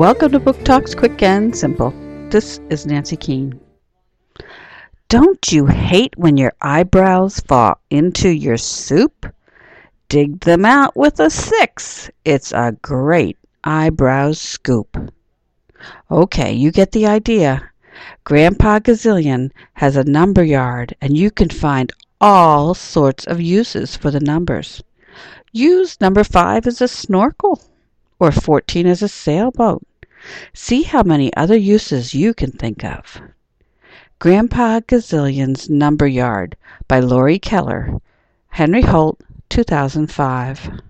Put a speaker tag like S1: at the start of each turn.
S1: Welcome to Book Talks Quick and Simple. This is Nancy Keane. Don't you hate when your eyebrows fall into your soup? Dig them out with a six. It's a great eyebrow scoop. Okay, you get the idea. Grandpa Gazillion has a number yard and you can find all sorts of uses for the numbers. Use number five as a snorkel or 14 as a sailboat. See how many other uses you can think of. Grandpa Gazillion's Number Yard by Laurie Keller. Henry Holt, 2005.